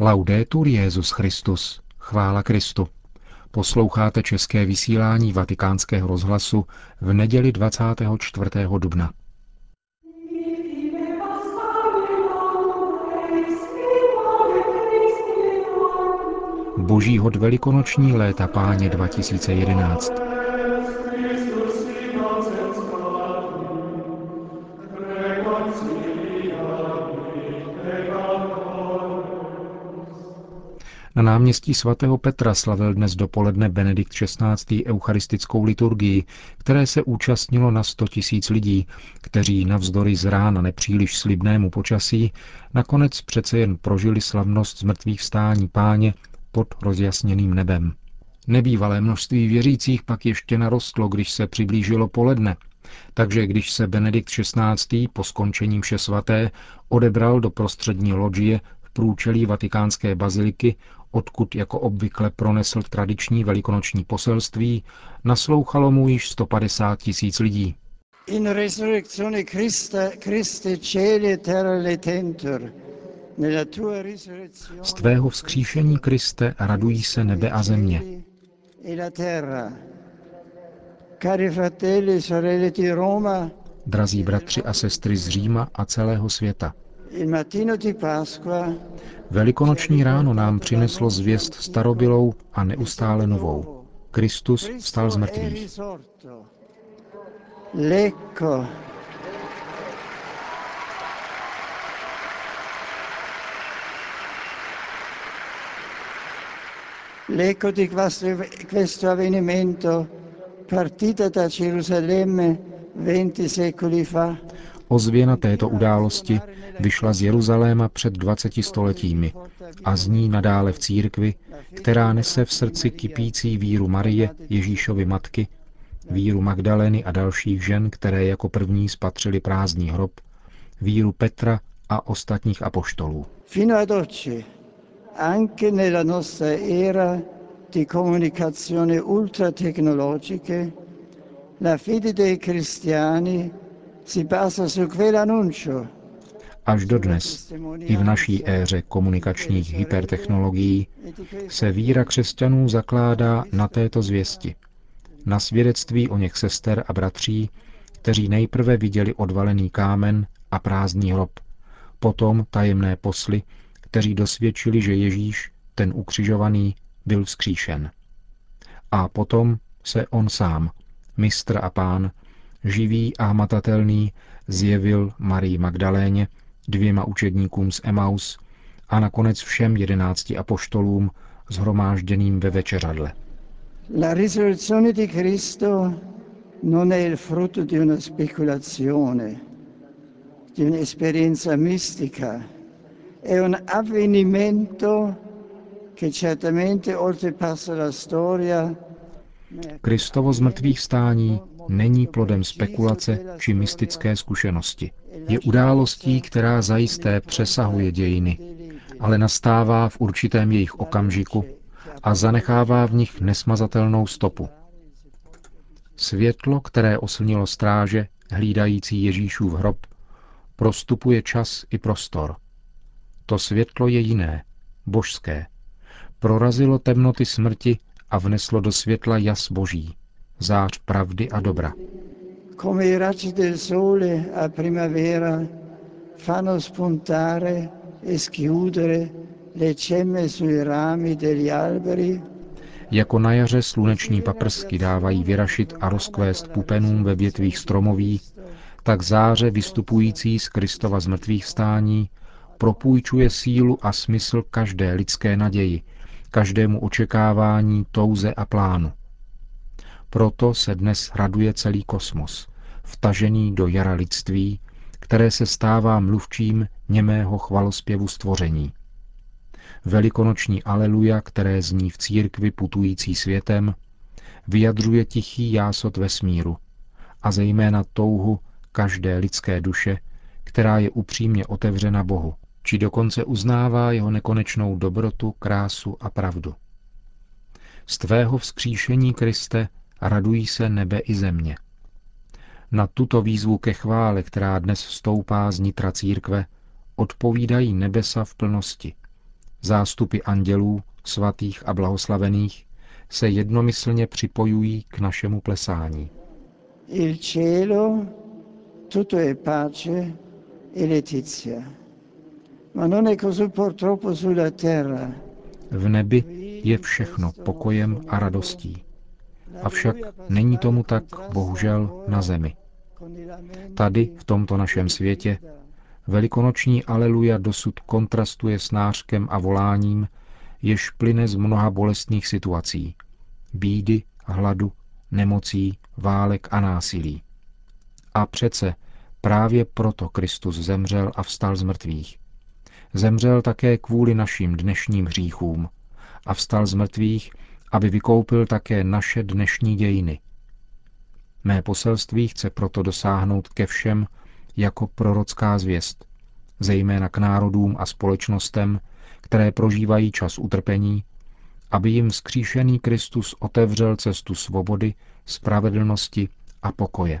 Laudetur Jezus Christus. Chvála Kristu. Posloucháte české vysílání Vatikánského rozhlasu v neděli 24. dubna. Boží hod velikonoční léta páně 2011. Na náměstí svatého Petra slavil dnes dopoledne Benedikt XVI. eucharistickou liturgii, které se účastnilo na 100 tisíc lidí, kteří navzdory z rána nepříliš slibnému počasí nakonec přece jen prožili slavnost zmrtvých vstání páně pod rozjasněným nebem. Nebývalé množství věřících pak ještě narostlo, když se přiblížilo poledne, takže když se Benedikt XVI. po skončení vše svaté odebral do prostřední loďie v průčelí vatikánské baziliky, odkud jako obvykle pronesl tradiční velikonoční poselství, naslouchalo mu již 150 tisíc lidí. In resurrectione Christa, Christe celi terra letentur, z tvého vzkříšení, Kriste, radují se nebe a země. Drazí bratři a sestry z Říma a celého světa. Velikonoční ráno nám přineslo zvěst starobylou a neustále novou. Kristus vstal z mrtvých. L'eco di questo avvenimento, partita da Gerusalemme 20 secoli fa, Ozvěna této události vyšla z Jeruzaléma před 20 stoletími a zní nadále v církvi, která nese v srdci kypící víru Marie, Ježíšovy matky, víru Magdalény a dalších žen, které jako první spatřili prázdný hrob, víru Petra a ostatních apoštolů. Fino anche nella nostra era di comunicazione ultratecnologiche, la fede dei cristiani Až dodnes, i v naší éře komunikačních hypertechnologií, se víra křesťanů zakládá na této zvěsti. Na svědectví o něch sester a bratří, kteří nejprve viděli odvalený kámen a prázdný hrob, potom tajemné posly, kteří dosvědčili, že Ježíš, ten ukřižovaný, byl vzkříšen. A potom se on sám, mistr a pán, živý a hmatatelný, zjevil Marii Magdaléně, dvěma učedníkům z Emaus a nakonec všem jedenácti apoštolům zhromážděným ve večeřadle. La risurrezione di Cristo non è il frutto di una speculazione, di un'esperienza mistica, è un avvenimento che certamente oltrepassa la storia. Kristovo zmrtvých stání není plodem spekulace či mystické zkušenosti. Je událostí, která zajisté přesahuje dějiny, ale nastává v určitém jejich okamžiku a zanechává v nich nesmazatelnou stopu. Světlo, které oslnilo stráže, hlídající Ježíšův hrob, prostupuje čas i prostor – to světlo je jiné, božské. Prorazilo temnoty smrti a vneslo do světla jas boží, zář pravdy a dobra. Come i raggi del sole a primavera fanno spuntare e schiudere le cemme sui rami degli alberi, jako na jaře sluneční paprsky dávají vyrašit a rozkvést pupenům ve větvích stromoví, tak záře vystupující z Kristova zmrtvých stání propůjčuje sílu a smysl každé lidské naději, každému očekávání, touze a plánu. Proto se dnes raduje celý kosmos, vtažený do jara lidství, které se stává mluvčím němého chvalospěvu stvoření. Velikonoční aleluja, které zní v církvi putující světem, vyjadřuje tichý jásot vesmíru a zejména touhu každé lidské duše, která je upřímně otevřena Bohu či dokonce uznává jeho nekonečnou dobrotu, krásu a pravdu. Z tvého vzkříšení, Kriste, radují se nebe i země. Na tuto výzvu ke chvále, která dnes stoupá z nitra církve, odpovídají nebesa v plnosti. zástupy andělů, svatých a blahoslavených, se jednomyslně připojují k našemu plesání. Il cielo tutto è pace e letizia. Ma non è così purtroppo sulla terra. V nebi je všechno pokojem a radostí. Avšak není tomu tak, bohužel, na zemi. Tady, v tomto našem světě, velikonoční aleluja dosud kontrastuje s nářkem a voláním, jež plyne z mnoha bolestných situací. Bídy, hladu, nemocí, válek a násilí. A přece právě proto Kristus zemřel a vstal z mrtvých. Zemřel také kvůli našim dnešním hříchům a vstal z mrtvých, aby vykoupil také naše dnešní dějiny. Mé poselství chce proto dosáhnout ke všem jako prorocká zvěst, zejména k národům a společnostem, které prožívají čas utrpení, aby jim vzkříšený Kristus otevřel cestu svobody, spravedlnosti a pokoje.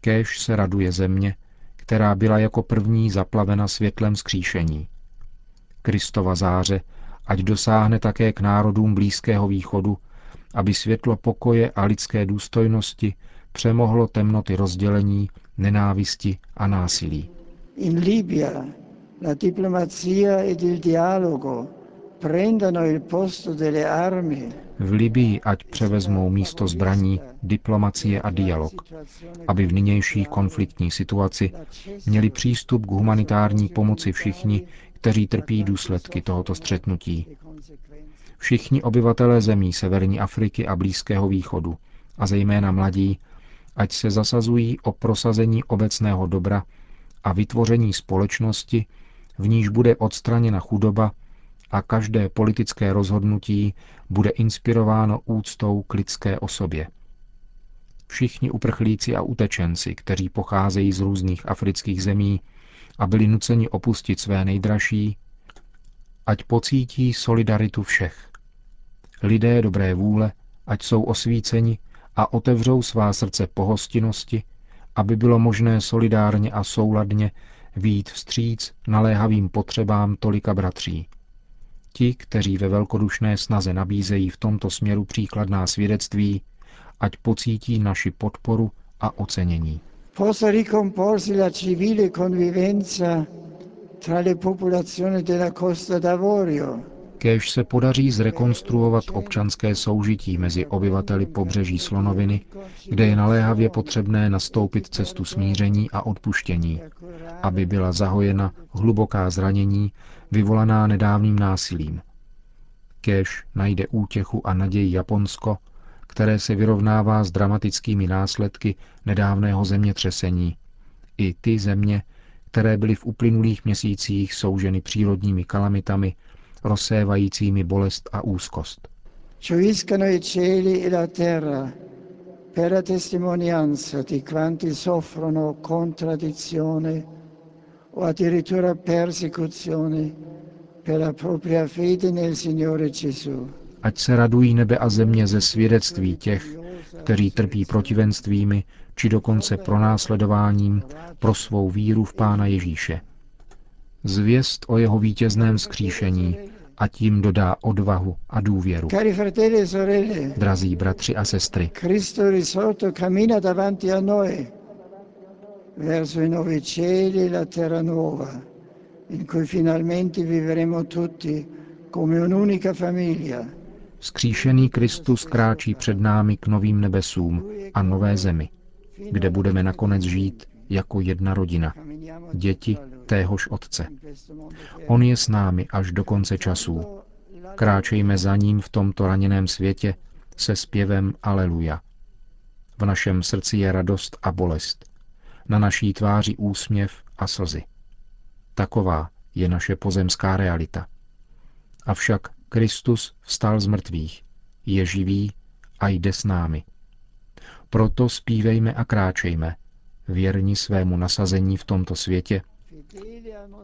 Kéž se raduje země, která byla jako první zaplavena světlem skříšení. Kristova záře, ať dosáhne také k národům Blízkého východu, aby světlo pokoje a lidské důstojnosti přemohlo temnoty rozdělení, nenávisti a násilí. In Libia la diplomazia ed il dialogo prendano il posto delle armi v Libii ať převezmou místo zbraní diplomacie a dialog, aby v nynější konfliktní situaci měli přístup k humanitární pomoci všichni, kteří trpí důsledky tohoto střetnutí. Všichni obyvatelé zemí Severní Afriky a Blízkého východu, a zejména mladí, ať se zasazují o prosazení obecného dobra a vytvoření společnosti, v níž bude odstraněna chudoba a každé politické rozhodnutí bude inspirováno úctou k lidské osobě. Všichni uprchlíci a utečenci, kteří pocházejí z různých afrických zemí a byli nuceni opustit své nejdražší, ať pocítí solidaritu všech. Lidé dobré vůle, ať jsou osvíceni a otevřou svá srdce pohostinnosti, aby bylo možné solidárně a souladně výjít vstříc naléhavým potřebám tolika bratří. Ti, kteří ve velkodušné snaze nabízejí v tomto směru příkladná svědectví, ať pocítí naši podporu a ocenění. Possa ricomporsi la civile convivenza tra le popolazioni della Costa d'Avorio, Kéž se podaří zrekonstruovat občanské soužití mezi obyvateli pobřeží Slonoviny, kde je naléhavě potřebné nastoupit cestu smíření a odpuštění, aby byla zahojena hluboká zranění vyvolaná nedávným násilím. Kéž najde útěchu a naději Japonsko, které se vyrovnává s dramatickými následky nedávného zemětřesení, i ty země, které byly v uplynulých měsících souženy přírodními kalamitami, rozsévajícími bolest a úzkost. gioiscano i cieli e la terra per la testimonianza di quanti soffrono contraddizione o addirittura persecuzione per la propria fede nel Signore Gesù. Ať se radují nebe a země ze svědectví těch, kteří trpí protivenstvími či dokonce pronásledováním pro svou víru v Pána Ježíše. Zvěst o jeho vítězném skříšení a tím dodá odvahu a důvěru. E Drazí bratři a sestry, verso i cieli e la terra nuova, in cui finalmente vivremo tutti come un'unica famiglia. Vzkříšený Kristus kráčí před námi k novým nebesům a nové zemi, kde budeme nakonec žít jako jedna rodina, děti téhož Otce. On je s námi až do konce časů. Kráčejme za ním v tomto raněném světě se zpěvem Aleluja. V našem srdci je radost a bolest. Na naší tváři úsměv a slzy. Taková je naše pozemská realita. Avšak Kristus vstal z mrtvých, je živý a jde s námi. Proto zpívejme a kráčejme, věrni svému nasazení v tomto světě,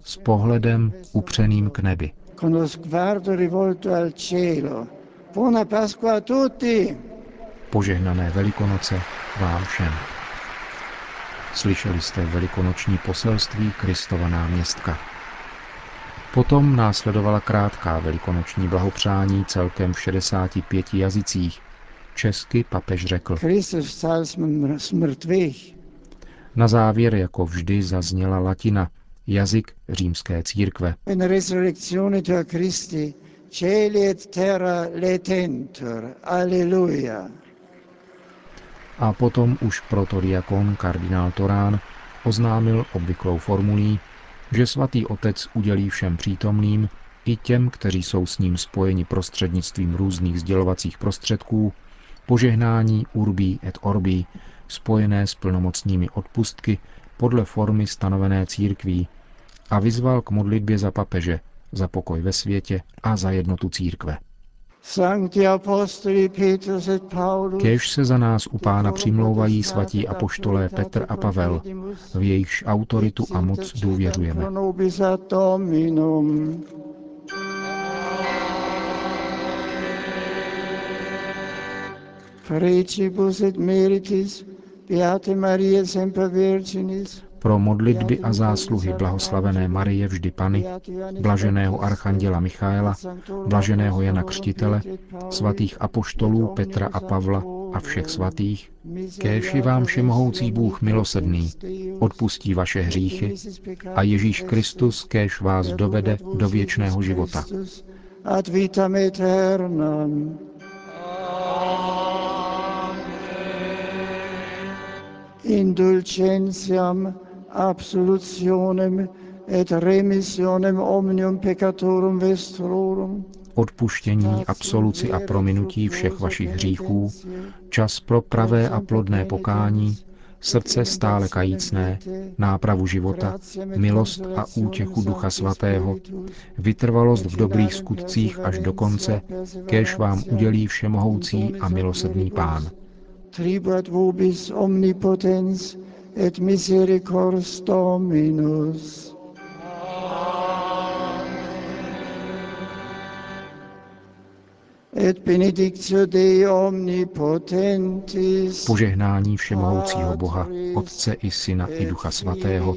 s pohledem upřeným k nebi. Con lo sguardo rivolto al cielo. Buona Pasqua a tutti! Požehnané Velikonoce vám všem. Slyšeli jste velikonoční poselství Kristova náměstka. Potom následovala krátká velikonoční blahopřání celkem v 65 jazycích. Česky papež řekl. Christus vstal z mrtvých. Na závěr, jako vždy, zazněla latina, jazyk římské církve. In resurrectione tua Christi, cieli et terra letentur. Alleluja. A potom už protodiakon kardinál Torán oznámil obvyklou formulí, že svatý otec udělí všem přítomným, i těm, kteří jsou s ním spojeni prostřednictvím různých sdělovacích prostředků, požehnání urbí et orbí, spojené s plnomocnými odpustky podle formy stanovené církví a vyzval k modlitbě za papeže, za pokoj ve světě a za jednotu církve. Kéž se za nás u pána přimlouvají svatí apoštolé Petr a Pavel, v jejichž autoritu a moc důvěřujeme. Frecibus et meritis Beate Maria semper Virginis pro modlitby a zásluhy blahoslavené Marie vždy Pany, blaženého archanděla Michaela, blaženého Jana Křtitele, svatých apoštolů Petra a Pavla a všech svatých, kéž vám všemohoucí Bůh milosedný, odpustí vaše hříchy a Ježíš Kristus kéž vás dovede do věčného života. Ad vitam aeternam. Indulgentiam absolutionem et remissionem omnium peccatorum vestrorum, odpuštění, absoluci a prominutí všech vašich hříchů, čas pro pravé a plodné pokání, srdce stále kajícné, nápravu života, milost a útěchu Ducha Svatého, vytrvalost v dobrých skutcích až do konce, kéž vám udělí všemohoucí a milosedný Pán. Tribuat vobis omnipotens et misericors Dominus. Et benedictio Dei omnipotentis. Požehnání všemohoucího Boha, Otce i Syna i Ducha Svatého,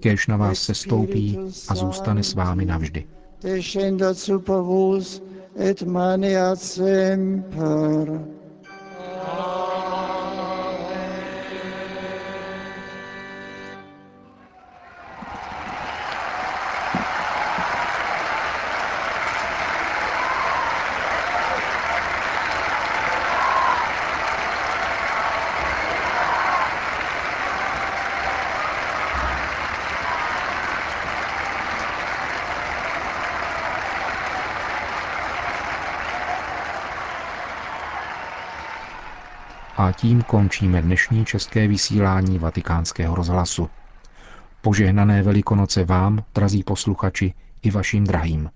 kéž na vás se stoupí a zůstane s vámi navždy. Descendat super vos et maneat semper. Tím končíme dnešní české vysílání vatikánského rozhlasu. Požehnané velikonoce vám, drazí posluchači, i vašim drahým.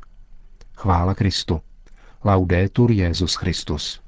Chvála Kristu. Laudetur Jezus Christus.